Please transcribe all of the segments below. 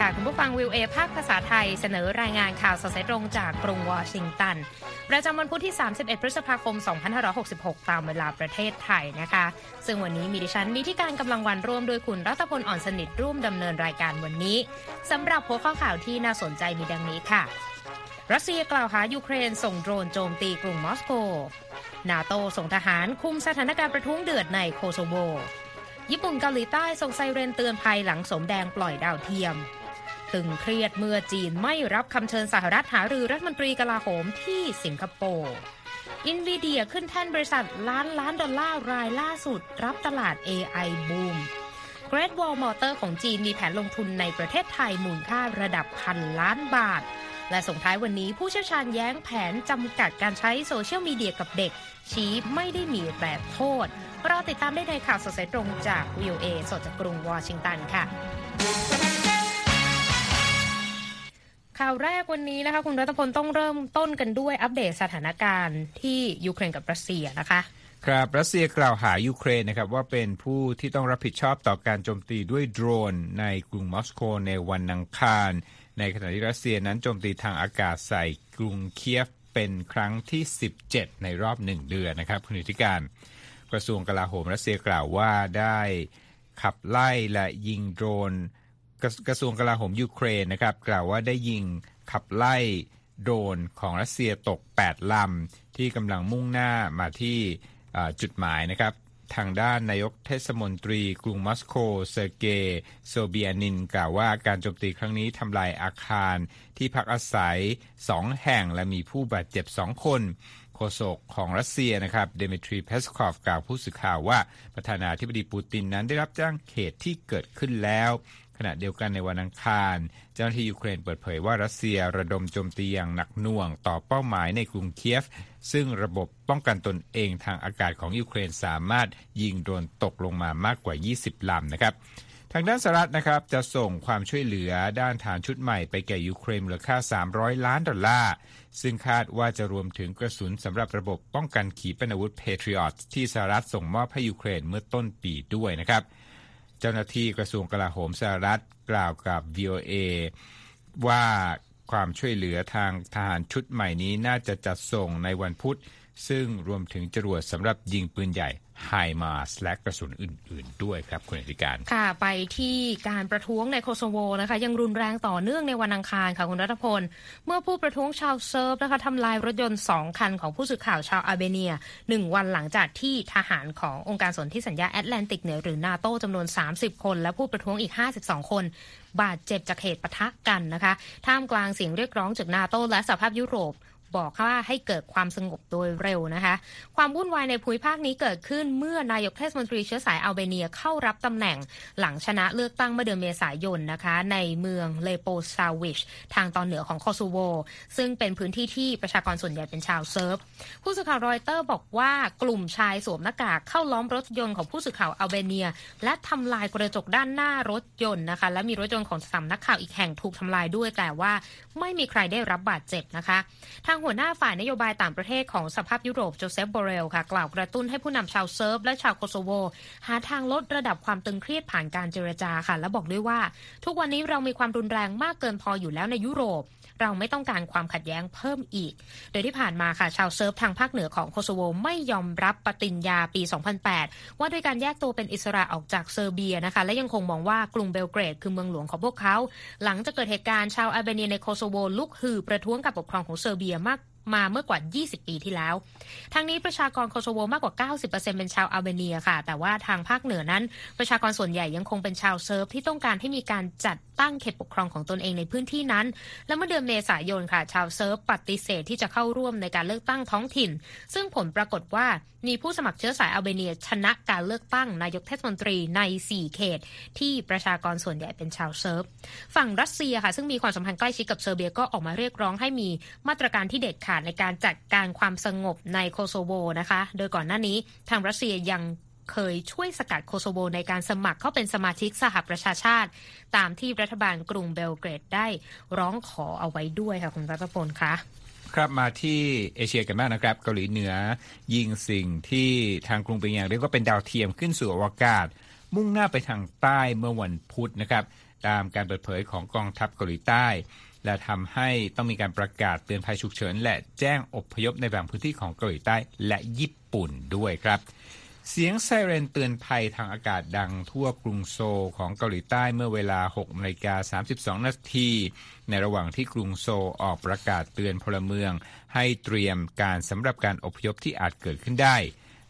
ค่ะ คุณผู้ฟัง VOA ภาคภาษาไทยเสนอรายงานข่าวสดสายตรงจากกรุงวอชิงตัน ประจำวันพุธที่ 31 พฤษภาคม 2566 ตามเวลาประเทศไทยนะคะ ซึ่งวันนี้มีดิฉันนีธิกาญจน์ กำลังวรรณร่วมโดยคุณรัตพลอ่อนสนิทร่วมดำเนินรายการวันนี้สำหรับหัวข้อข่าวที่น่าสนใจมีดังนี้ค่ะ รัสเซียกล่าวหายูเครนส่งโดรนโจมตีกรุงมอสโก นาโตส่งทหารคุมสถานการณ์ประท้วงเดือดในโคโซโวญี่ปุ่นเกาหลีใต้ส่งไซเรนเตือนภัยหลังโสมแดงปล่อยดาวเทียม ตึงเครียดเมื่อจีนไม่รับคำเชิญสหรัฐหารือรัฐมนตรีกลาโหมที่สิงคโปร์ Nvidia ขึ้นแท่นบริษัทล้านล้านดอลลาร์รายล่าสุด รับตลาด AI บูม Great Wall Motor ของจีนมีแผนลงทุนในประเทศไทยมูลค่าระดับพันล้านบาท และส่งท้ายวันนี้ผู้เชี่ยวชาญแย้งแผนจำกัดการใช้โซเชียลมีเดียกับเด็ก ชี้ไม่ได้มีแบบโทษรอติดตามได้ในข่าวสดสายตรงจาก VOA สดจากกรุงวอชิงตันค่ะ ข่าวแรกวันนี้นะคะ คุณรัตพลต้องเริ่มต้นกันด้วยอัปเดตสถานการณ์ที่ยูเครนกับรัสเซียนะคะ ครับรัสเซียกล่าวหายูเครนนะครับว่าเป็นผู้ที่ต้องรับผิดชอบต่อการโจมตีด้วยโดรน ในกรุงมอสโกในวันอังคาร ในขณะที่รัสเซียนั้นโจมตีทางอากาศใส่กรุงเคียฟเป็นครั้งที่ 17 ในรอบหนึ่งเดือนนะครับคุณนีธิกาญจน์ กระทรวงกลาโหมรัสเซียกล่าวว่าได้ขับไล่และยิงโดรน กระทรวงกลาโหมยูเครนนะครับกล่าวว่าได้ยิงขับไล่โดรนของรัสเซียตก 8 ลำ ที่กำลังมุ่งหน้ามาที่จุดหมายนะครับ ทางด้านนายกเทศมนตรีกรุงมอสโกเซอร์เกย์โซเบียนินกล่าวว่าการโจมตีครั้งนี้ทำลายอาคารที่พักอาศัยสองแห่งและมีผู้บาดเจ็บสองคนโฆษกของรัสเซียนะครับเดมิทรีเพสคอฟกล่าวผู้สื่อข่าวว่าประธานาธิบดีปูตินนั้นได้รับแจ้งเหตุที่เกิดขึ้นแล้ว ขณะเดียวกันในวันอังคาร เจ้าหน้าที่ยูเครนเปิดเผยว่ารัสเซียระดมโจมตีอย่างหนักหน่วงต่อเป้าหมายในกรุงเคียฟ ซึ่งระบบป้องกันตนเองทางอากาศของยูเครนสามารถยิงโดรนตกลงมามากกว่า 20ลำนะครับทางด้านสหรัฐนะครับจะส่งความช่วยเหลือด้านฐานชุดใหม่ไปแก่ยูเครนมูลค่า 300 ล้านดอลลาร์ ซึ่งคาดว่าจะรวมถึงกระสุนสำหรับระบบป้องกันขีปนาวุธ Patriot ที่สหรัฐส่งมอบให้ยูเครนเมื่อต้นปีด้วยนะครับ เจ้าหน้าที่กระทรวงกลาโหมสหรัฐกล่าวกับ VOA ว่าความช่วยเหลือทางทหารชุดใหม่นี้น่าจะจัดส่งในวันพุธ ซึ่งรวมถึงจรวดสำหรับยิงปืนใหญ่ ไฮมาสและกระสุนอื่น ๆ ด้วยครับคุณนีธิกาญจน์ ค่ะ ไปที่การประท้วงในโคโซโวนะคะ ยังรุนแรงต่อเนื่องในวันอังคารค่ะคุณรัตพล เมื่อผู้ประท้วงชาวเซิร์ฟนะคะทำลายรถยนต์สองคันของผู้สื่อข่าวชาวแอลเบเนียหนึ่งวันหลังจากที่ทหารขององค์การสนธิสัญญาแอตแลนติกเหนือหรือนาโตจำนวน 30 คน และผู้ประท้วงอีก 52 คนบาดเจ็บจากเหตุปะทะกันนะคะ ท่ามกลางเสียงเรียกร้องจากนาโตและสหภาพยุโรป บอกว่าให้เกิดความสงบโดยเร็วนะคะ ความวุ่นวายในภูมิภาคนี้เกิดขึ้นเมื่อนายกเทศมนตรีเชื้อสายอัลเบเนียเข้ารับตำแหน่งหลังชนะเลือกตั้งเมื่อเดือนเมษายนนะคะ ในเมืองเลโปซาวิช ทางตอนเหนือของโคโซโว ซึ่งเป็นพื้นที่ที่ประชากรส่วนใหญ่เป็นชาวเซิร์บ ผู้สื่อข่าวรอยเตอร์บอกว่ากลุ่มชายสวมหน้ากากเข้าล้อมรถยนต์ของผู้สื่อข่าวอัลเบเนีย และทำลายกระจกด้านหน้ารถยนต์นะคะ และมีรถยนต์ของสำนักข่าวอีกแห่งถูกทำลายด้วยแต่ว่าไม่มีใครได้รับบาดเจ็บนะคะ ทางหัวหน้าฝ่ายนโยบายต่างประเทศของสหภาพยุโรปโจเซฟโบเรลค่ะกล่าวกระตุ้นให้ผู้นำชาวเซิร์บและชาวโคโซโว หาทางลดระดับความตึงเครียดผ่านการเจรจาค่ะ และบอกด้วยว่า ทุกวันนี้เรามีความรุนแรงมากเกินพออยู่แล้วในยุโรป เราไม่ต้องการความขัดแย้งเพิ่มอีก โดยที่ผ่านมาค่ะชาวเซิร์บทางภาคเหนือของโคโซโวไม่ยอมรับปฏิญญาปี 2008 ว่าด้วยการแยกตัวเป็นอิสระออกจากเซอร์เบียนะคะ และยังคงมองว่ากรุงเบลเกรดคือเมืองหลวงของพวกเขา หลังจากเกิดเหตุการณ์ชาวอัลเบเนียในโคโซโวลุกฮือประท้วงการปกครองของเซอร์เบียมาก มาเมื่อกว่า 20 ปีที่แล้วทางนี้ประชากรโคโซโวมากกว่า 90%เป็นชาวอัลเบเนียค่ะ แต่ว่าทางภาคเหนือนั้น ประชากรส่วนใหญ่ยังคงเป็นชาวเซิร์บที่ต้องการให้มีการจัดตั้งเขตปกครองของตนเองในพื้นที่นั้น และเมื่อเดือนเมษายนค่ะ ชาวเซิร์บปฏิเสธที่จะเข้าร่วมในการเลือกตั้งท้องถิ่น ซึ่งผลปรากฏว่ามีผู้สมัครเชื้อสายอัลเบเนียชนะการเลือกตั้งนายกเทศมนตรีใน 4 เขต ที่ประชากรส่วนใหญ่เป็นชาวเซิร์บ ฝั่งรัสเซียค่ะซึ่งมีความสัมพันธ์ใกล้ชิดกับเซอร์เบียก็ออกมาเรียกร้องให้มีมาตรการที่เด็ดขาดในการจัดการความสงบในโคโซโวนะคะ โดยก่อนหน้านี้ทางรัสเซียยังเคยช่วยสกัดโคโซโวในการสมัครเข้าเป็นสมาชิกสหประชาชาติ ตามที่รัฐบาลกรุงเบลเกรดได้ร้องขอเอาไว้ด้วยค่ะคุณรัตพลคะครับมาที่เอเชียกันบ้างนะครับ เกาหลีเหนือยิงสิ่งที่ทางกรุงเปียงเรียกว่าเป็นดาวเทียมขึ้นสู่อวกาศ มุ่งหน้าไปทางใต้เมื่อวันพุธนะครับ ตามการเปิดเผยของกองทัพเกาหลีใต้ และทำให้ต้องมีการประกาศเตือนภัยฉุกเฉิน และแจ้งอบพยพในบางพื้นที่ของเกาหลีใต้และญี่ปุ่นด้วยครับ เสียงไซเรนเตือนภัยทางอากาศดังทั่วกรุงโซลของเกาหลีใต้เมื่อเวลา6นาฬิกา32 นาที ในระหว่างที่กรุงโซลออกประกาศเตือนพลเมือง ให้เตรียมการสำหรับการอพยพที่อาจเกิดขึ้นได้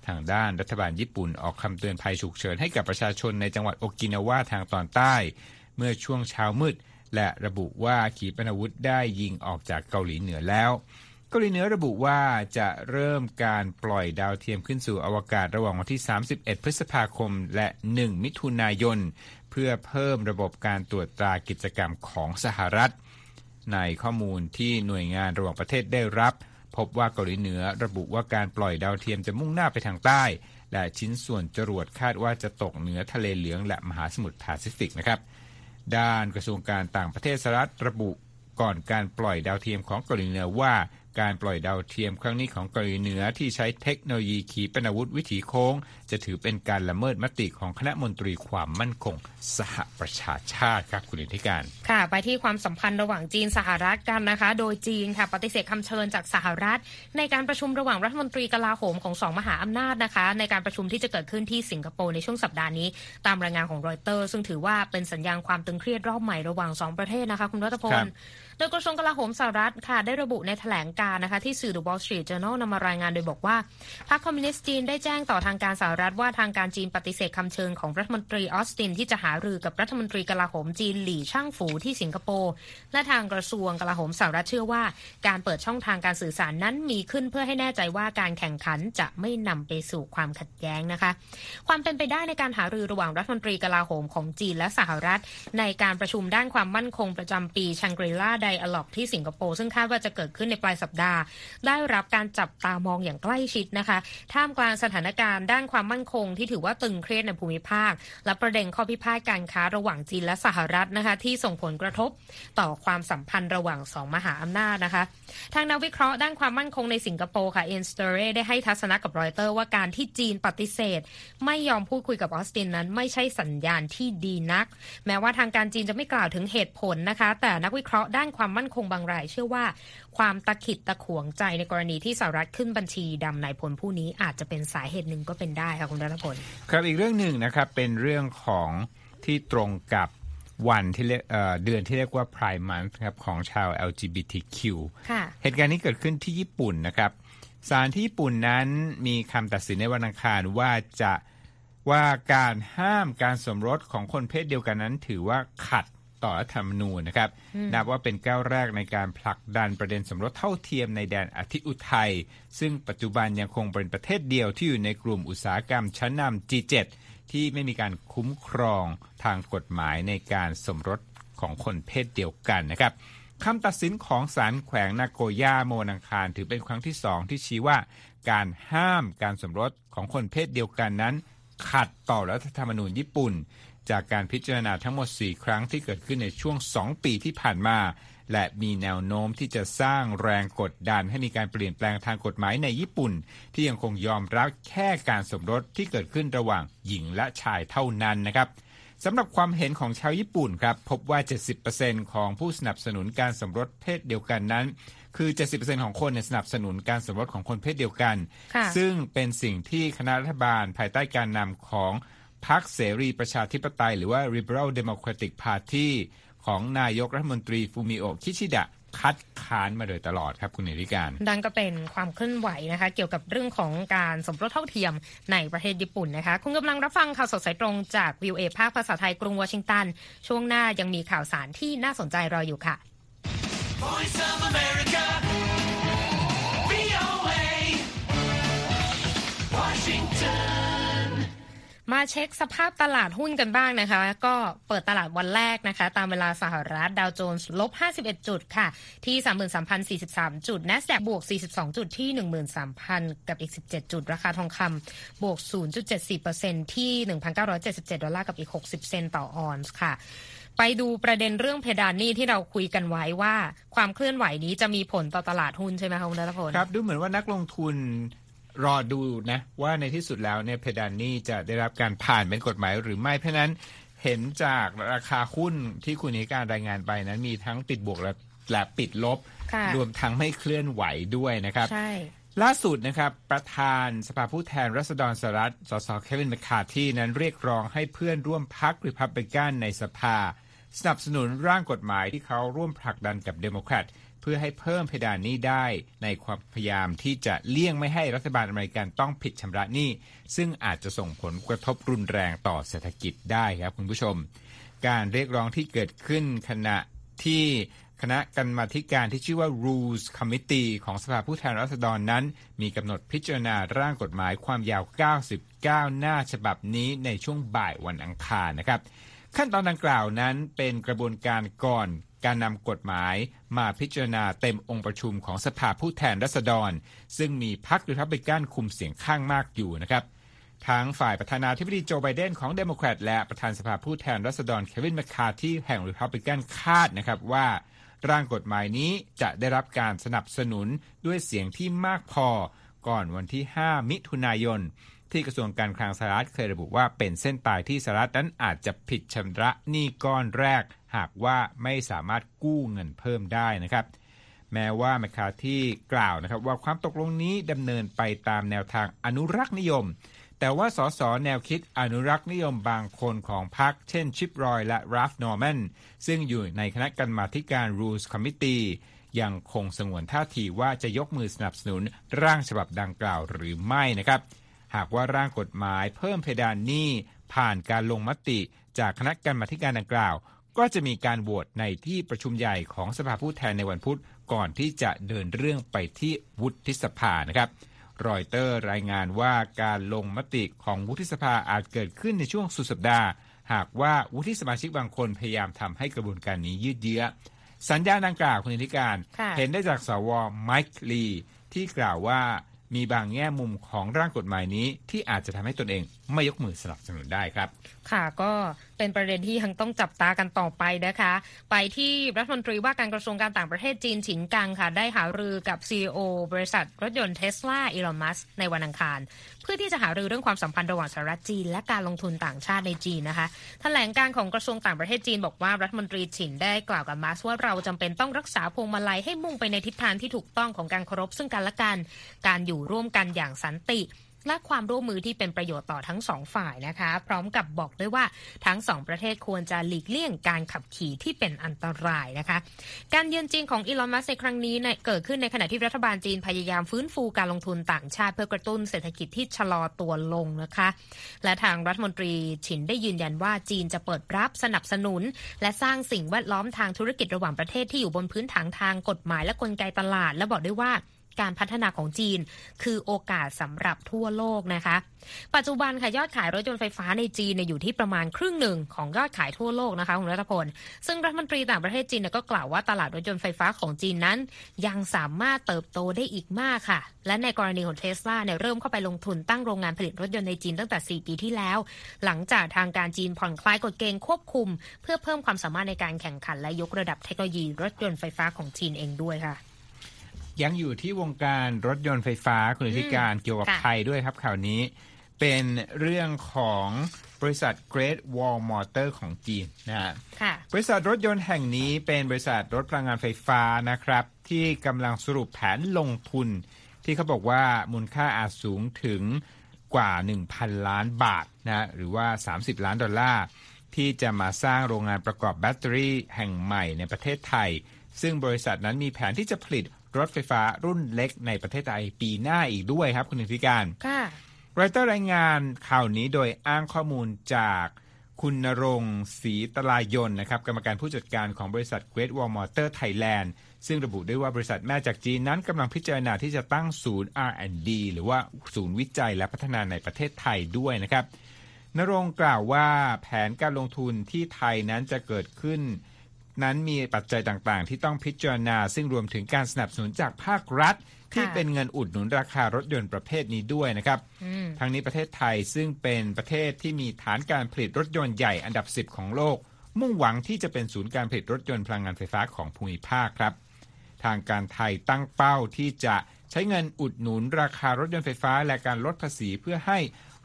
ทางด้านรัฐบาลญี่ปุ่นออกคำเตือนภัยฉุกเฉินให้กับประชาชนในจังหวัดโอกินาวาทางตอนใต้ เมื่อช่วงเช้ามืด และระบุว่าขีปนาวุธได้ยิงออกจากเกาหลีเหนือแล้ว เกาหลีเหนือระบุว่าจะเริ่มการปล่อยดาวเทียมขึ้นสู่อวกาศระหว่างวันที่ 31 พฤษภาคมและ 1 มิถุนายน เพื่อเพิ่มระบบการตรวจตรากิจกรรมของสหรัฐ ในข้อมูลที่หน่วยงานระหว่างประเทศได้รับ พบว่าเกาหลีเหนือระบุว่าการปล่อยดาวเทียมจะมุ่งหน้าไปทางใต้และชิ้นส่วนจรวดคาดว่าจะตกเหนือทะเลเหลืองและมหาสมุทรแปซิฟิกนะครับ ด้านกระทรวงการต่างประเทศสหรัฐระบุก่อนการปล่อยดาวเทียมของเกาหลีเหนือว่า การปล่อยดาวเทียมครั้งนี้ของเกาหลีเหนือที่ใช้เทคโนโลยีขีปนาวุธวิถีโค้ง จะถือเป็นการละเมิดมติของคณะมนตรีความมั่นคง สหประชาชาติครับคุณนีธิกาญจน์ ค่ะ ไปที่ความสัมพันธ์ระหว่างจีนสหรัฐกันนะคะ โดยจีนค่ะปฏิเสธคำเชิญจากสหรัฐ ในการประชุมระหว่างรัฐมนตรีกลาโหมของสองมหาอำนาจนะคะ ในการประชุมที่จะเกิดขึ้นที่สิงคโปร์ในช่วงสัปดาห์นี้ตามรายงานของรอยเตอร์ ซึ่งถือว่าเป็นสัญญาณความตึงเครียดรอบใหม่ระหว่างสองประเทศนะคะคุณรัตพลโดยกระทรวงกลาโหมสหรัฐค่ะได้ระบุในแถลงการณ์นะคะที่สื่อ The Wall Street Journal นำมารายงานโดยบอกว่า พรรคคอมมิวนิสต์จีนได้แจ้งต่อทางการสหรัฐว่าทางการจีนปฏิเสธคำเชิญของรัฐมนตรีออสตินที่จะหารือกับรัฐมนตรีกลาโหมจีนหลี่ช่างฝูที่สิงคโปร์และทางกระทรวงกลาโหมสหรัฐเชื่อว่า การเปิดช่องทางการสื่อสารนั้นมีขึ้นเพื่อให้แน่ใจว่าการแข่งขันจะไม่นำไปสู่ความขัดแย้งนะคะ ความเป็นไปได้ในการหารือระหว่างรัฐมนตรีกลาโหมของจีนและสหรัฐ ในการประชุมด้านความมั่นคงประจำปีชังกรีลาไดอะล็อกที่สิงคโปร์ซึ่งคาดว่าจะเกิดขึ้นในปลายสัปาห์ ได้รับการจับตามองอย่างใกล้ชิดนะคะ ท่ามกลางสถานการณ์ด้านความมั่นคงที่ถือว่าตึงเครียดในภูมิภาค และประเด็นข้อพิพาทการค้าระหว่างจีนและสหรัฐนะคะ ที่ส่งผลกระทบต่อความสัมพันธ์ระหว่างสองมหาอำนาจนะคะ ทางนักวิเคราะห์ด้านความมั่นคงในสิงคโปร์ค่ะเอียน สตอเรย์ได้ให้ทัศนะกับรอยเตอร์ว่าการที่จีนปฏิเสธ ไม่ยอมพูดคุยกับออสตินนั้นไม่ใช่สัญญาณที่ดีนัก แม้ว่าทางการจีนจะไม่กล่าวถึงเหตุผลนะคะ แต่นักวิเคราะห์ด้านความมั่นคงบางราย เชื่อว่าความตะขิดตะขวงใจในกรณีที่สหรัฐขึ้นบัญชีดำนายพลผู้นี้อาจจะเป็นสาเหตุหนึ่งก็เป็นได้ค่ะคุณรัตพลครับอีกเรื่องหนึ่งนะครับเป็นเรื่องของที่ตรงกับวันที่เรียกเอ่อเดือนที่เรียกว่า Pride Month ครับของชาว LGBTQ ค่ะเหตุการณ์นี้เกิดขึ้นที่ญี่ปุ่นนะครับศาลที่ญี่ปุ่นนั้นมีคำตัดสินในวันอังคารว่าจะว่าการห้ามการสมรสของคนเพศเดียวกันนั้น ถือว่าขัด ต่อรัฐธรรมนูญนะครับ นับว่าเป็นก้าวแรกในการผลักดันประเด็นสมรสเท่าเทียมในแดนอธิอุทัย ซึ่งปัจจุบันยังคงเป็นประเทศเดียวที่อยู่ในกลุ่มอุตสาหกรรมชั้นนำ G7 ที่ไม่มีการคุ้มครองทางกฎหมายในการสมรสของคนเพศเดียวกันนะครับคำตัดสินของศาลแขวงนาโกย่าโมวนังคารถือเป็นครั้งที่สองที่ชี้ว่า การห้ามการสมรสของคนเพศเดียวกันนั้น ขัดต่อรัฐธรรมนูญญี่ปุ่น จากการพิจารณาทั้งหมด 4 ครั้งที่เกิดขึ้นในช่วง 2 ปีที่ผ่านมา และมีแนวโน้มที่จะสร้างแรงกดดันให้มีการเปลี่ยนแปลงทางกฎหมายในญี่ปุ่น ที่ยังคงยอมรับแค่การสมรสที่เกิดขึ้นระหว่างหญิงและชายเท่านั้นนะครับสำหรับความเห็นของชาวญี่ปุ่นครับพบว่า 70%ของผู้สนับสนุนการสมรสเพศเดียวกันนั้น คือ 70%ของคนเนี่ยสนับสนุนการสมรสของคนเพศเดียวกันค่ะซึ่งเป็นสิ่งที่คณะรัฐบาลภายใต้การนำของ พรรคเสรีประชาธิปไตย หรือว่า Liberal Democratic Party ของนายกรัฐมนตรีฟูมิโอะคิชิดะคัดค้านมาโดยตลอดครับคุณเอริการดังก็เป็นความเคลื่อนไหวนะคะ เกี่ยวกับเรื่องของการสมรสเท่าเทียมในประเทศญี่ปุ่นนะคะ คุณกำลังรับฟังข่าวสดสายตรงจากวิวเอภาคภาษาไทยกรุงวอชิงตัน ช่วงหน้ายังมีข่าวสารที่น่าสนใจรออยู่ค่ะ Voice of America. มาเช็คสภาพตลาดหุ้นกันบ้างนะคะ ก็เปิดตลาดวันแรกนะคะ ตามเวลาสหรัฐดาวโจนส์ลบ 51 จุดค่ะ ที่ 33,043 จุด NASDAQ บวก 42 จุดที่ 13,000 กับอีก 17 จุด ราคาทองคำบวก 0.74%ที่ 1,977 ดอลลาร์กับอีก 60 เซนต์ต่อออนซ์ค่ะไปดูประเด็นเรื่องเพดานหนี้ที่เราคุยกันไว้ว่า ความเคลื่อนไหวนี้จะมีผลต่อตลาดหุ้นใช่ไหมคะคุณรัตพลครับ ดูเหมือนว่านักลงทุน รอดูนะว่าในที่สุดแล้วเนี่ยเพดานหนี้จะได้รับการผ่านเป็นกฎหมายหรือไม่เพราะฉะนั้นเห็นจากราคาหุ้นที่คุณนีธิกาญจน์รายงานไปนั้นมีทั้งติดบวกและและปิดลบค่ะรวมทั้งไม่เคลื่อนไหวด้วยนะครับใช่ล่าสุดนะครับ ประธานสภาผู้แทนรัษฎรสหรัฐสสเควินแมคคาร์ธีนั้นเรียกร้องให้เพื่อนร่วมพรรคริพับลิกันในสภา สนับสนุนร่างกฎหมายที่เขาร่วมผลักดันกับเดโมแครตพื่อให้เพิ่มเพดานหนี้ได้ ในความพยายามที่จะเลี่ยงไม่ให้รัฐบาลอเมริกันต้องผิดชำระหนี้ ซึ่งอาจจะส่งผลกระทบรุนแรงต่อเศรษฐกิจได้ครับคุณผู้ชม การเรียกร้องที่เกิดขึ้นขณะที่คณะกรรมาธิการที่ชื่อว่า Rules Committee ของสภาผู้แทนราษฎรนั้น มีกำหนดพิจารณาร่างกฎหมายความยาว 99 หน้าฉบับนี้ในช่วงบ่ายวันอังคารนะครับ ขั้นตอนดังกล่าวนั้นเป็นกระบวนการก่อน การนำกฎหมายมาพิจารณาเต็มองค์ประชุมของสภาผู้แทนราษฎร ซึ่งมีพรรครีพับลิกันคุมเสียงข้างมากอยู่นะครับทั้งฝ่ายประธานาธิบดีโจไบเดนของเดโมแครตและประธานสภาผู้แทนราษฎรเควินแมคคาร์ธีแห่งริพับลิกันคาดนะครับว่าร่างกฎหมายนี้จะได้รับการสนับสนุนด้วยเสียงที่มากพอก่อนวันที่ 5 มิถุนายน ที่กระทรวงการคลังสหรัฐเคยระบุว่าเป็นเส้นตายที่สหรัฐนั้นอาจจะผิดชำระหนี้ก้อนแรก หากว่าไม่สามารถกู้เงินเพิ่มได้นะครับ แม้ว่าแมคคาร์ธีกล่าวนะครับว่าความตกลงนี้ดำเนินไปตามแนวทางอนุรักษ์นิยม แต่ว่าสสแนวคิดอนุรักษ์นิยมบางคนของพรรคเช่นชิปรอยและราล์ฟนอร์แมนซึ่งอยู่ในคณะกรรมาธิการ Rules Committee ยังคงสงวนท่าทีว่าจะยกมือสนับสนุนร่างฉบับดังกล่าวหรือไม่นะครับ หากว่าร่างกฎหมายเพิ่มเพดานหนี้ผ่านการลงมติจากคณะกรรมาธิการดังกล่าว ก็จะมีการโหวตในที่ประชุมใหญ่ของสภาผู้แทนในวันพุธก่อนที่จะเดินเรื่องไปที่วุฒิสภานะครับรอยเตอร์รายงานว่าการลงมติของวุฒิสภาอาจเกิดขึ้นในช่วงสุดสัปดาห์ หากว่าวุฒิสมาชิกบางคนพยายามทำให้กระบวนการนี้ยืดเยื้อ สัญญาณดังกล่าวคุณนิติการค่ะเห็นได้จากสวไมค์ลีที่กล่าวว่ามีบางแง่มุมของร่างกฎหมายนี้ที่อาจจะทำให้ตนเองไม่ยกมือสนับสนุนได้ครับ ค่ะก็เป็นประเด็นที่ยังต้องจับตากันต่อไปนะคะ ไปที่รัฐมนตรีว่าการกระทรวงการต่างประเทศจีนฉินกังค่ะ ได้หารือกับ CEO บริษัทรถยนต์เทสลาอีลอนมัสในวันอังคาร เพื่อที่จะหารือเรื่องความสัมพันธ์ระหว่างสหรัฐจีน และการลงทุนต่างชาติในจีนนะคะแถลงการของกระทรวงต่างประเทศจีนบอกว่ารัฐมนตรีฉินได้กล่าวกับมัสว่าเราจำเป็นต้องรักษาพวงมาลัยให้มุ่งไปในทิศทางที่ถูกต้องของการเคารพซึ่งกันและกัน การอยู่ร่วมกันอย่างสันติ และความร่วมมือที่เป็นประโยชน์ต่อทั้งสองฝ่ายนะคะ พร้อมกับบอกด้วยว่าทั้งสองประเทศควรจะหลีกเลี่ยงการขับขี่ที่เป็นอันตรายนะคะ การเยือนจีนของอีลอนมัสในครั้งนี้เนี่ยเกิดขึ้นในขณะที่รัฐบาลจีนพยายามฟื้นฟูการลงทุนต่างชาติเพื่อกระตุ้นเศรษฐกิจที่ชะลอตัวลงนะคะ และทางรัฐมนตรีฉินได้ยืนยันว่าจีนจะเปิดรับสนับสนุน และสร้างสิ่งแวดล้อมทางธุรกิจระหว่างประเทศที่อยู่บนพื้นฐานทางกฎหมายและกลไกตลาด และบอกด้วยว่า การพัฒนาของจีน คือโอกาสสำหรับทั่วโลกนะคะ ปัจจุบันค่ะยอดขายรถยนต์ไฟฟ้าในจีนอยู่ที่ประมาณครึ่งหนึ่งของยอดขายทั่วโลกนะคะคุณรัตพล ซึ่งรัฐมนตรีต่างประเทศจีนก็กล่าวว่าตลาดรถยนต์ไฟฟ้าของจีนนั้น ยังสามารถเติบโตได้อีกมากค่ะ และในกรณีของเทสลาเนี่ยเริ่มเข้าไปลงทุนตั้งโรงงานผลิตรถยนต์ในจีนตั้งแต่ 4 ปีที่แล้ว หลังจากทางการจีนผ่อนคลายกฎเกณฑ์ควบคุม เพื่อเพิ่มความสามารถในการแข่งขันและยกระดับเทคโนโลยีรถยนต์ไฟฟ้าของจีนเองด้วยค่ะ ยังอยู่ที่วงการรถยนต์ไฟฟ้าคุณธิการเกี่ยวกับค่ะไทยด้วยครับข่าวนี้ เป็นเรื่องของบริษัท Great Wall Motor ของจีนนะฮะค่ะบริษัทรถยนต์แห่งนี้เป็นบริษัทรถพลังงานไฟฟ้านะครับ ที่กำลังสรุปแผนลงทุน ที่เขาบอกว่ามูลค่าอาจสูงถึงกว่า 1,000 ล้านบาทนะหรือว่า 30 ล้านดอลลาร์ ที่จะมาสร้างโรงงานประกอบแบตเตอรี่แห่งใหม่ในประเทศไทย ซึ่งบริษัทนั้นมีแผนที่จะผลิต รถไฟฟ้ารุ่นเล็กในประเทศไทยปีหน้าอีกด้วยครับคุณธิการค่ะรอยเตอร์รายงานข่าวนี้โดยอ้างข้อมูลจากคุณนรงค์ศรีตลายนนะครับกรรมการผู้จัดการของบริษัท Great Wall Motor Thailand ซึ่งระบุด้วยว่าบริษัทแม่จากจีนนั้นกำลังพิจารณาที่จะตั้งศูนย์ R&D หรือว่าศูนย์วิจัยและพัฒนาในประเทศไทยด้วยนะครับนรงค์กล่าวว่าแผนการลงทุนที่ไทยนั้นจะเกิดขึ้น นั้นมีปัจจัยต่างๆ ที่ต้องพิจารณา ซึ่งรวมถึงการสนับสนุนจากภาครัฐ ที่ค่ะเป็นเงินอุดหนุนราคารถยนต์ประเภทนี้ด้วยนะครับอืมทั้งนี้ประเทศไทยซึ่งเป็นประเทศที่มีฐานการผลิตรถยนต์ใหญ่อันดับ 10 ของโลก มุ่งหวังที่จะเป็นศูนย์การผลิตรถยนต์พลังงานไฟฟ้าของภูมิภาคครับ ทางการไทยตั้งเป้าที่จะใช้เงินอุดหนุนราคารถยนต์ไฟฟ้าและการลดภาษีเพื่อให้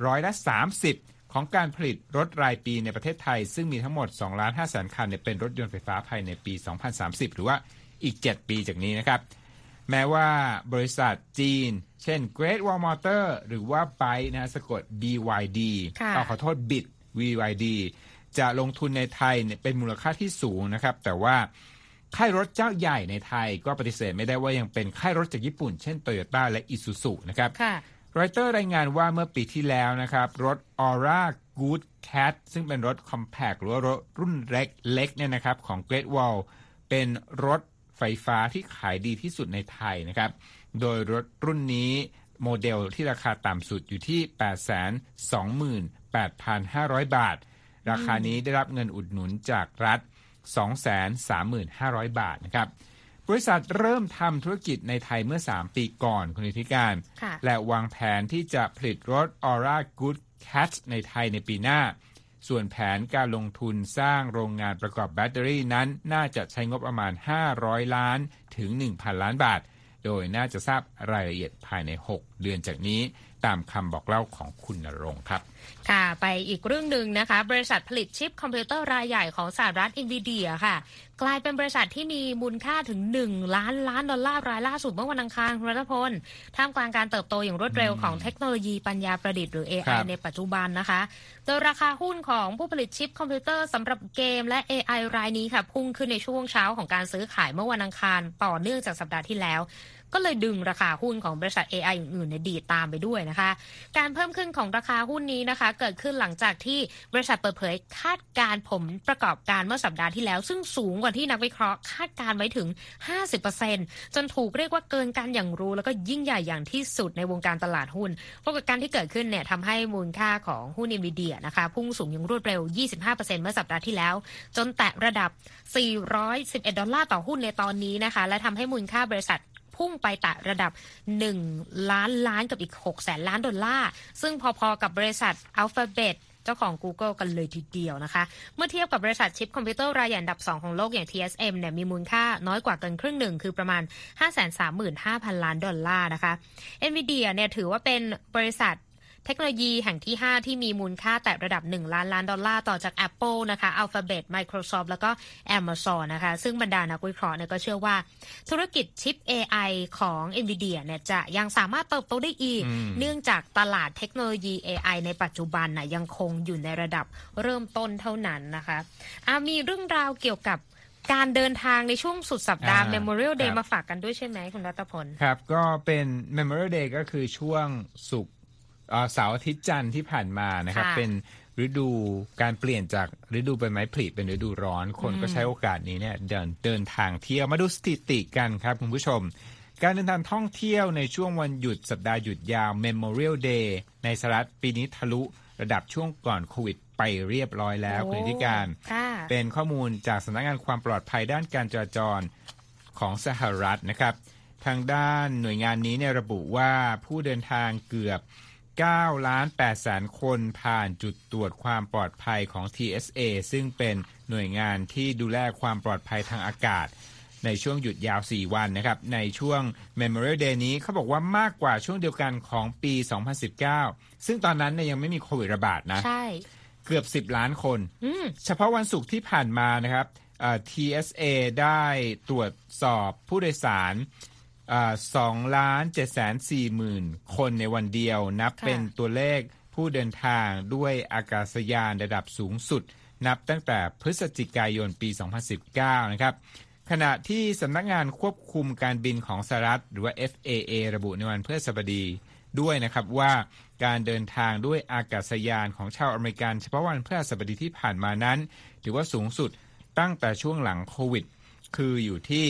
ร้อยละ 30 ของการผลิตรถรายปีในประเทศไทย ซึ่งมีทั้งหมด2ล้าน5แสนคันเนี่ยเป็นรถยนต์ไฟฟ้าภายในปี 2030 หรือว่าอีก 7 ปีจากนี้นะครับ แม้ว่าบริษัทจีน เช่น Great Wall Motor หรือว่า BYD นะฮะสะกด BYD ค่ะเอาขอโทษ BIT BYD จะลงทุนในไทยเนี่ยเป็นมูลค่าที่สูงนะครับ แต่ว่าค่ายรถเจ้าใหญ่ในไทยก็ปฏิเสธไม่ได้ว่ายังเป็นค่ายรถจากญี่ปุ่น เช่น Toyota และ Isuzu นะครับค่ะ รอยเตอร์รายงานว่าเมื่อปีที่แล้วนะครับ รถ Aura Good Cat ซึ่งเป็นรถ Compact หรือรถรุ่นเล็กเล็กเนี่ยนะครับของ Great Wall เป็นรถไฟฟ้าที่ขายดีที่สุดในไทยนะครับ โดยรถรุ่นนี้โมเดลที่ราคาต่ำสุดอยู่ที่ 828,500 บาท ราคานี้ได้รับเงินอุดหนุนจากรัฐ 235,500 บาทนะครับ บริษัทเริ่มทำธุรกิจในไทยเมื่อ 3 ปีก่อนคุณนิติการค่ะและวางแผนที่จะผลิตรถ Aura Good Cat ในไทยในปีหน้า ส่วนแผนการลงทุนสร้างโรงงานประกอบแบตเตอรี่นั้น น่าจะใช้งบประมาณ 500 ล้านถึง 1,000 ล้านบาท โดยน่าจะทราบรายละเอียดภายใน 6 เดือนจากนี้ตามคำบอกเล่าของคุณนรงค์ครับ ค่ะไปอีกเรื่องหนึ่งนะคะ บริษัทผลิตชิปคอมพิวเตอร์รายใหญ่ของสหรัฐ Nvidia ค่ะ กลายเป็นบริษัทที่มีมูลค่าถึง 1 ล้านล้านดอลลาร์รายล่าสุดเมื่อวันอังคารคุณรัตพล ท่ามกลางการเติบโตอย่างรวดเร็วของเทคโนโลยีปัญญาประดิษฐ์หรือครั AI บในปัจจุบันนะคะ โดยราคาหุ้นของผู้ผลิตชิปคอมพิวเตอร์สำหรับเกมและ AI รายนี้ค่ะพุ่งขึ้นในช่วงเช้าของการซื้อขายเมื่อวันอังคารต่อเนื่องจากสัปดาห์ที่แล้ว ก็เลยดึงราคาหุ้นของบริษัท AI อื่นๆในดีดตามไปด้วยนะคะ การเพิ่มขึ้นของราคาหุ้นนี้นะคะ เกิดขึ้นหลังจากที่บริษัทเปิดเผยคาดการผลประกอบการเมื่อสัปดาห์ที่แล้ว ซึ่งสูงกว่าที่นักวิเคราะห์คาดการไว้ถึง 50%จนถูกเรียกว่าเกินการอย่างรู้ แล้วก็ยิ่งใหญ่อย่างที่สุดในวงการตลาดหุ้นปรากฏการณ์ที่เกิดขึ้นเนี่ยทำให้มูลค่าของหุ้น NVIDIA นะคะพุ่งสูงอย่างรวดเร็ว 25%เมื่อสัปดาห์ที่แล้ว จนแตะระดับ 411 ดอลลาร์ต่อหุ้นในตอนนี้นะคะ และทำให้มูลค่าบริษัท พุ่งไปแตะระดับ 1 ล้านล้านกับอีก 6 แสนล้านดอลลาร์ ซึ่งพอๆกับบริษัท Alphabet เจ้าของ Google กันเลยทีเดียวนะคะ เมื่อเทียบกับบริษัทชิปคอมพิวเตอร์รายใหญ่อันดับ 2 ของโลกอย่าง TSM เนี่ยมีมูลค่าน้อยกว่าเกินครึ่งหนึ่ง คือประมาณ 535,000 ล้านดอลลาร์นะคะ NVIDIA เนี่ยถือว่าเป็นบริษัท เทคโนโลยีแห่งที่ 5 ที่มีมูลค่าแตะระดับ 1 ล้านล้านดอลลาร์ต่อจาก Apple นะคะ Alphabet Microsoft แล้วก็ Amazon นะคะ ซึ่งบรรดานักวิเคราะห์เนี่ยก็เชื่อว่า ธุรกิจชิป AI ของ NVIDIA เนี่ยจะยังสามารถเติบโตได้อีกอืมเนื่องจากตลาดเทคโนโลยี AI ในปัจจุบันน่ะยังคงอยู่ในระดับเริ่มต้นเท่านั้นนะคะอะมีเรื่องราวเกี่ยวกับการเดินทางในช่วงสุดสัปดาห์อ่า Memorial Day ครับมาฝากกันด้วยใช่ไหมคุณรัตพล ครับ ก็เป็น Memorial Day ก็คือช่วงศุกร์เอ่อ เสาร์อาทิตย์จันทร์ที่ผ่านมานะครับ ค่ะ เป็นฤดูการเปลี่ยนจากฤดูใบไม้ผลิเป็นฤดูร้อน คนก็ใช้โอกาสนี้เนี่ยเดินเดินทางเที่ยวมาดูสถิติกันครับคุณผู้ชม การเดินทางท่องเที่ยวในช่วงวันหยุดสัปดาห์หยุดยาว Memorial Day ในสหรัฐปีนี้ทะลุระดับช่วงก่อนโควิดไปเรียบร้อยแล้วคุณธิการ ค่ะ เป็นข้อมูลจากสำนักงานความปลอดภัยด้านการจราจรของสหรัฐนะครับ ทางด้านหน่วยงานนี้เนี่ยระบุว่าผู้เดินทางเกือบ 9 ล้าน8แสนคนผ่านจุดตรวจความปลอดภัยของ TSA ซึ่งเป็นหน่วยงานที่ดูแลความปลอดภัยทางอากาศ ในช่วงหยุดยาว 4 วันนะครับ ในช่วง Memorial Day นี้เขาบอกว่ามากกว่าช่วงเดียวกันของปี 2019 ซึ่งตอนนั้นเนี่ยยังไม่มีโควิดระบาดนะ ใช่ เกือบ 10 ล้านคนอืมเฉพาะวันศุกร์ที่ผ่านมานะครับเอ่อ TSA ได้ตรวจสอบผู้โดยสาร สองล้านเจ็ดแสนสี่หมื่นคนในวันเดียว นับค่ะเป็นตัวเลขผู้เดินทางด้วยอากาศยานระดับสูงสุด นับตั้งแต่พฤศจิกายนปี 2019 นะครับ ขณะที่สำนักงานควบคุมการบินของสหรัฐหรือว่า FAA ระบุในวันพฤหัสบดีด้วยนะครับว่าการเดินทางด้วยอากาศยานของชาวอเมริกันเฉพาะวันพฤหัสบดีที่ผ่านมานั้น ถือว่าสูงสุดตั้งแต่ช่วงหลังโควิด คืออยู่ที่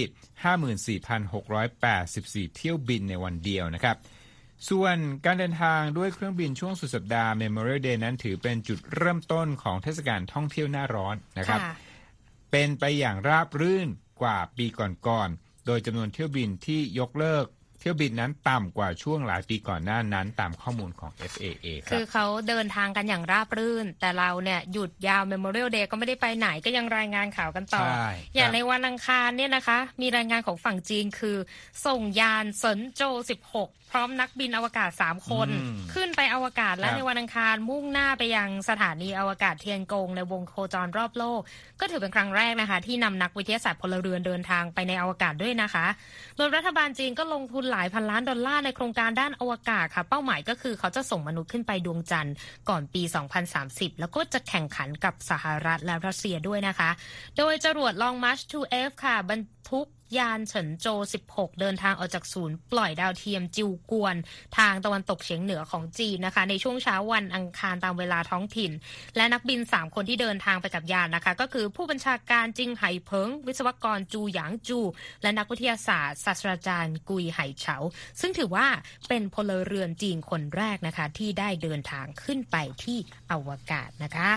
54,684 เที่ยวบินในวันเดียวนะครับ ส่วนการเดินทางด้วยเครื่องบินช่วงสุดสัปดาห์ Memorial Day นั้นถือเป็นจุดเริ่มต้นของเทศกาลท่องเที่ยวหน้าร้อนนะครับค่ะเป็นไปอย่างราบรื่นกว่าปีก่อนๆ โดยจำนวนเที่ยวบินที่ยกเลิก เที่ยวบินนั้นต่ำกว่าช่วงหลายปีก่อนหน้านั้นตามข้อมูลของ FAA คคืรับอเขาเดินทางกันอย่างราบรื่น แต่เราเนี่ยหยุดยาว Memorial Day ก็ไม่ได้ไปไหนก็ยังรายงานข่าวกันต่อใช่อย่างครับในวันอังคารเนี่ยนะคะ มีรายงานของฝั่งจีนคือ ส่งยานเซินโจ 16 พร้อมนักบินอวกาศ 3 คนอืมขึ้นไปอวกาศและครับในวันอังคารมุ่งหน้าไปยังสถานีอวกาศเทียนกงในวงโคจรรอบโลก ก็ถือเป็นครั้งแรกนะคะ ที่นำนักวิทยาศาสตร์พลเรือนเดินทางไปในอวกาศด้วยนะคะโดยรัฐบาลจีนก็ลงทุนหลายพันล้านดอลลาร์ในโครงการด้านอวกาศค่ะ เป้าหมายก็คือเขาจะส่งมนุษย์ขึ้นไปดวงจันทร์ก่อนปี 2030 แล้วก็จะแข่งขันกับสหรัฐและรัสเซียด้วยนะคะ โดยจรวดลองมาร์ช 2F ค่ะ บรรทุก ยานเฉินโจ 16 เดินทางออกจากศูนย์ปล่อยดาวเทียมจิวกวน ทางตะวันตกเฉียงเหนือของจีนนะคะ ในช่วงเช้าวันอังคารตามเวลาท้องถิ่น และนักบิน 3 คนที่เดินทางไปกับยานนะคะ ก็คือผู้บัญชาการจิงไห่เพิง วิศวกรจูหยางจู และนักวิทยาศาสตร์ศาสตราจารย์กุยไห่เฉา ซึ่งถือว่าเป็นพลเรือนจีนคนแรกนะคะ ที่ได้เดินทางขึ้นไปที่อวกาศนะคะ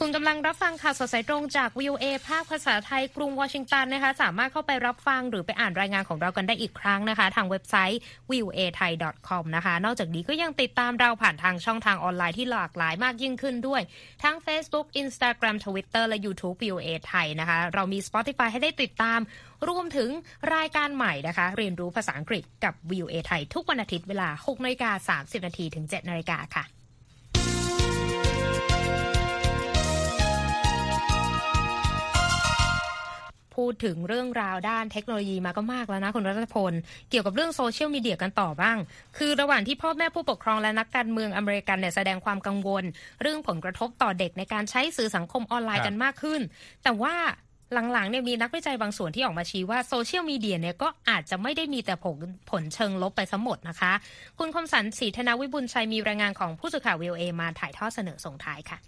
คุณกำลังรับฟังข่าวสดสายตรงจาก VOA ภาคภาษาไทยกรุงวอชิงตันนะคะสามารถเข้าไปรับฟังหรือไปอ่านรายงานของเรากันได้อีกครั้งนะคะ ทางเว็บไซต์ voa thai com นะคะ นอกจากนี้ก็ยังติดตามเราผ่านทางช่องทางออนไลน์ที่หลากหลายมากยิ่งขึ้นด้วย ทั้ง Facebook Instagram Twitter และ YouTube VOA ไทยนะคะ เรามี Spotify ให้ได้ติดตาม รวมถึงรายการใหม่นะคะ เรียนรู้ภาษาอังกฤษกับ VOA ไทยทุกวันอาทิตย์เวลา6นาฬิกา30นาทีถึง7นาฬิกาค่ะ พูดถึงเรื่องราวด้านเทคโนโลยีมาก็มากแล้วนะคุณรัตพล เกี่ยวกับเรื่องโซเชียลมีเดียกันต่อบ้าง คือระหว่างที่พ่อแม่ผู้ปกครองและนักการเมืองอเมริกันเนี่ยแสดงความกังวล เรื่องผลกระทบต่อเด็กในการใช้สื่อสังคมออนไลน์กันมากขึ้น แต่ว่าหลังๆเนี่ยมีนักวิจัยบางส่วนที่ออกมาชี้ว่าโซเชียลมีเดียเนี่ยก็อาจจะไม่ได้มีแต่ผลผลเชิงลบไปทั้งหมดนะคะ คุณคมสันศรีธนาวิบุญชัยมีรายงานของผู้สื่อข่าววีโอเอมาถ่ายทอดเสนอส่งท้ายค่ะ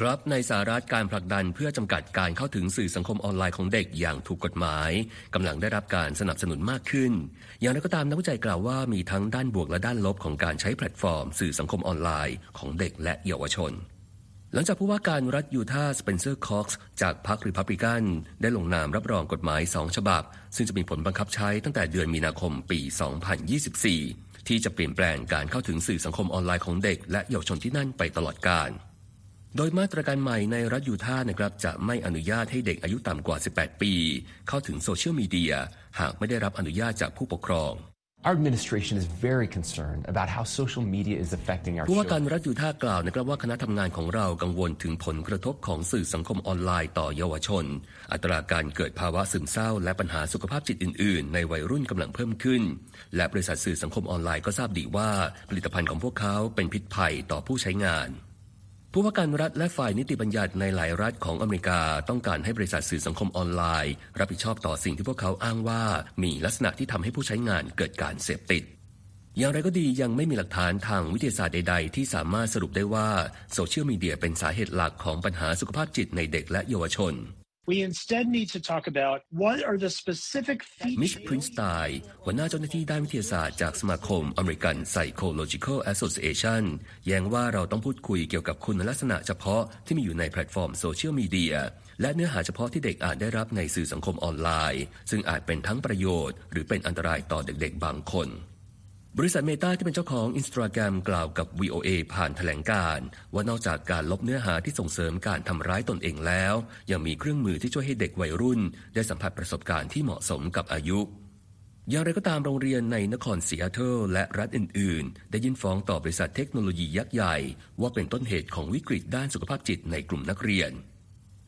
ครับในสหรัฐการผลักดันเพื่อจำกัดการเข้าถึงสื่อสังคมออนไลน์ของเด็กอย่างถูกกฎหมายกำลังได้รับการสนับสนุนมากขึ้น อย่างไรก็ตามนักวิจัยกล่าวว่ามีทั้งด้านบวกและด้านลบของการใช้แพลตฟอร์ม สื่อสังคมออนไลน์ของเด็กและเยาวชน หลังจากผู้ว่าการรัฐยูทาห์สเปนเซอร์คอกซ์จากพรรคริพับลิกัน ได้ลงนามรับรองกฎหมาย2ฉบับ ซึ่งจะมีผลบังคับใช้ตั้งแต่เดือนมีนาคมปี 2024 ที่จะเปลี่ยนแปลงการเข้าถึงสื่อสังคมออนไลน์ของเด็ก และเยาวชนที่นั่นไปตลอดกาล โดยมาตรการใหม่ในรัฐยูทาห์นะครับจะไม่อนุญาตให้เด็กอายุต่ำกว่า 18 ปี เข้าถึงโซเชียลมีเดียหากไม่ได้รับอนุญาตจากผู้ปกครอง Our administration is very concerned about how social media is affecting our ผู้ว่าการ children. รัฐยูทาห์กล่าวนะครับว่าคณะทำงานของเรากังวลถึงผลกระทบของสื่อสังคมออนไลน์ต่อเยาวชน อัตราการเกิดภาวะซึมเศร้า และปัญหาสุขภาพจิตอื่น ๆ ในวัยรุ่นกำลังเพิ่มขึ้น และบริษัทสื่อสังคมออนไลน์ก็ทราบดีว่า ผลิตภัณฑ์ของพวกเขาเป็นพิษภัยต่อผู้ใช้งาน ผู้ว่าการรัฐและฝ่ายนิติบัญญัติในหลายรัฐของอเมริกาต้องการให้บริษัทสื่อสังคมออนไลน์ รับผิดชอบต่อสิ่งที่พวกเขาอ้างว่ามีลักษณะที่ทำให้ผู้ใช้งานเกิดการเสพติด อย่างไรก็ดียังไม่มีหลักฐานทางวิทยาศาสตร์ใด ๆ ที่สามารถสรุปได้ว่าโซเชียลมีเดียเป็นสาเหตุหลักของปัญหาสุขภาพจิตในเด็กและเยาวชน We instead need to talk about what are the specific มิช features พรินสไตน์หัวหน้าเจ้าหน้าที่ด้านวิทยาศาสตร์จากสมาคม American Psychological Association แย้งว่าเราต้องพูดคุยเกี่ยวกับคุณลักษณะเฉพาะที่มีอยู่ในแพลตฟอร์มโซเชียลมีเดียและเนื้อหาเฉพาะที่เด็กอาจได้รับในสื่อสังคมออนไลน์ ซึ่งอาจเป็นทั้งประโยชน์ หรือเป็นอันตรายต่อเด็กๆบางคน บริษัทเมตาที่เป็นเจ้าของอินสตาแกรมกล่าวกับ VOA ผ่านแถลงการณ์ว่านอกจากการลบเนื้อหาที่ส่งเสริมการทำร้ายตนเองแล้ว ยังมีเครื่องมือที่ช่วยให้เด็กวัยรุ่น ได้สัมผัสประสบการณ์ที่เหมาะสมกับอายุ อย่างไรก็ตามโรงเรียนในนครซีแอตเทิลและรัฐอื่น ๆ ได้ยื่นฟ้องต่อบริษัทเทคโนโลยียักษ์ใหญ่ ว่าเป็นต้นเหตุของวิกฤตด้านสุขภาพจิตในกลุ่มนักเรียน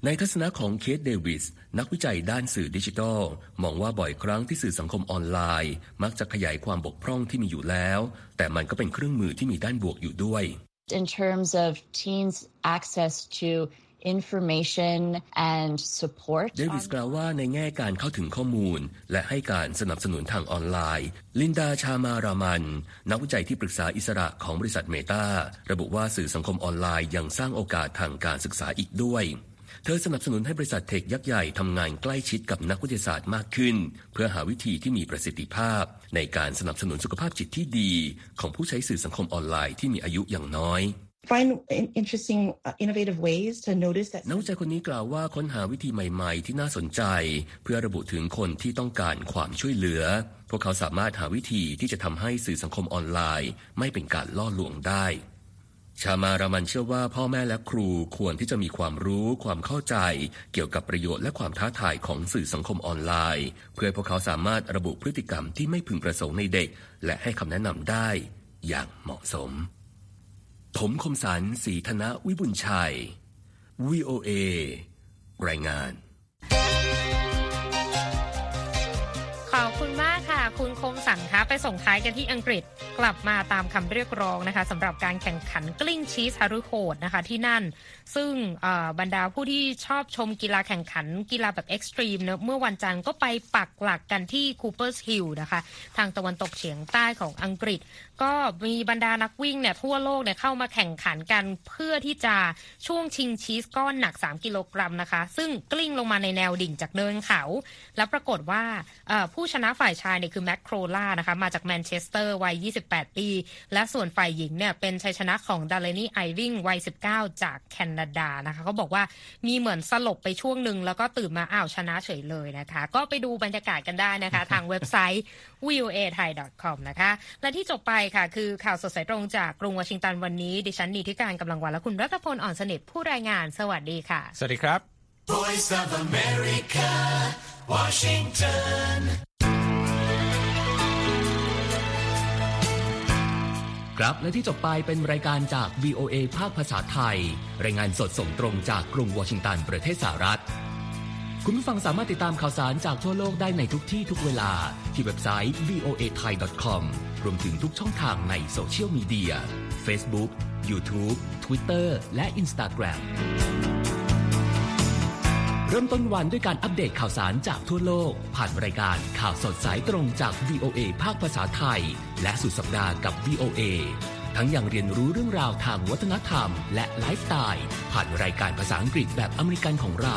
ในทัศนะของเคทเดวิส นักวิจัยด้านสื่อดิจิทัล มองว่าบ่อยครั้งที่สื่อสังคมออนไลน์ มักจะขยายความบกพร่องที่มีอยู่แล้ว แต่มันก็เป็นเครื่องมือที่มีด้านบวกอยู่ด้วย in terms of teens' access to information and support. เดวิสกล่าวว่าในแง่การเข้าถึงข้อมูล และให้การสนับสนุนทางออนไลน์ ลินดาชามารามัน นักวิจัยที่ปรึกษาอิสระของบริษัทเมตาระบุว่าสื่อสังคมออนไลน์ยังสร้างโอกาสทางการศึกษาอีกด้วย เธอสนับสนุนให้บริษัทเทคยักษ์ใหญ่ทำงานใกล้ชิดกับนักวิทยาศาสตร์มากขึ้น เพื่อหาวิธีที่มีประสิทธิภาพ ในการสนับสนุนสุขภาพจิตที่ดี ของผู้ใช้สื่อสังคมออนไลน์ที่มีอายุอย่างน้อย find interesting, uh, innovative ways to notice that. นักวิจัยคนนี้กล่าวว่าค้นหาวิธีใหม่ๆ ที่น่าสนใจ เพื่อระบุถึงคนที่ต้องการความช่วยเหลือ พวกเขาสามารถหาวิธีที่จะทำให้สื่อสังคมออนไลน์ ไม่เป็นการล่อลวงได้ ชามารามันเชื่อว่าพ่อแม่และครูควรที่จะมีความรู้ความเข้าใจ เกี่ยวกับประโยชน์และความท้าทายของสื่อสังคมออนไลน์ เพื่อพวกเขาสามารถระบุพฤติกรรมที่ไม่พึงประสงค์ในเด็ก และให้คำแนะนำได้อย่างเหมาะสม ผมคมสันสีธนวิบุญชัย VOA รายงาน ขอบคุณมาก ค่ะคุณคมสันคะไปส่งท้ายกันที่อังกฤษกลับมาตามคำเรียกร้องนะคะสำหรับการแข่งขันกลิ้งชีสฮารุโหดนะคะที่นั่น ซึ่งบรรดาผู้ที่ชอบชมกีฬาแข่งขันกีฬาแบบเอ็กซ์ตรีมเนี่ยเมื่อวันจันทร์ก็ไปปักหลักกันที่คูเปอร์สฮิลล์นะคะ ทางตะวันตกเฉียงใต้ของอังกฤษ ก็มีบรรดานักวิ่งเนี่ยทั่วโลกเนี่ยเข้ามาแข่งขันกันเพื่อที่จะช่วงชิงชีสก้อนหนัก 3 กิโลกรัมนะคะ ซึ่งกลิ้งลงมาในแนวดิ่งจากเนินเขา แล้วปรากฏว่าผู้ชนะฝ่ายชายเนี่ยคือแม็กโครล่านะคะมาจากแมนเชสเตอร์วัย 28 ปี และส่วนฝ่ายหญิงเนี่ยเป็นชัยชนะของดาเลนี่ไอวิงวัย 19 จากแคนาดานะคะเขาบอกว่ามีเหมือนสลบไปช่วงหนึ่งแล้วก็ตื่นมาอ้าวชนะเฉยเลยนะคะ ก็ไปดูบรรยากาศกันได้นะคะ ทางเว็บไซต์ voa thai com นะคะ และที่จบไปค่ะ คือข่าวสดสายตรงจากกรุงวอชิงตันวันนี้ ดิฉันนีทิการกำลังวันและคุณรัตพลอ่อนสนิทผู้รายงานสวัสดีค่ะ สวัสดีครับ Voice of America, Washington. ครับและที่จบไปเป็นรายการจาก VOA ภาคภาษาไทย รายงานสดส่งตรงจากกรุงวอชิงตันประเทศสหรัฐคุณผู้ฟังสามารถติดตามข่าวสารจากทั่วโลกได้ในทุกที่ทุกเวลา ที่เว็บไซต์ voa thai com รวมถึงทุกช่องทางในโซเชียลมีเดีย Facebook YouTube Twitter และ Instagram เริ่มต้นวันด้วยการอัปเดตข่าวสารจากทั่วโลก ผ่านรายการข่าวสดสายตรงจาก VOA ภาคภาษาไทย และสุดสัปดาห์กับ VOA ทั้งยังเรียนรู้เรื่องราวทางวัฒนธรรม และไลฟ์สไตล์ ผ่านรายการภาษาอังกฤษแบบอเมริกันของเรา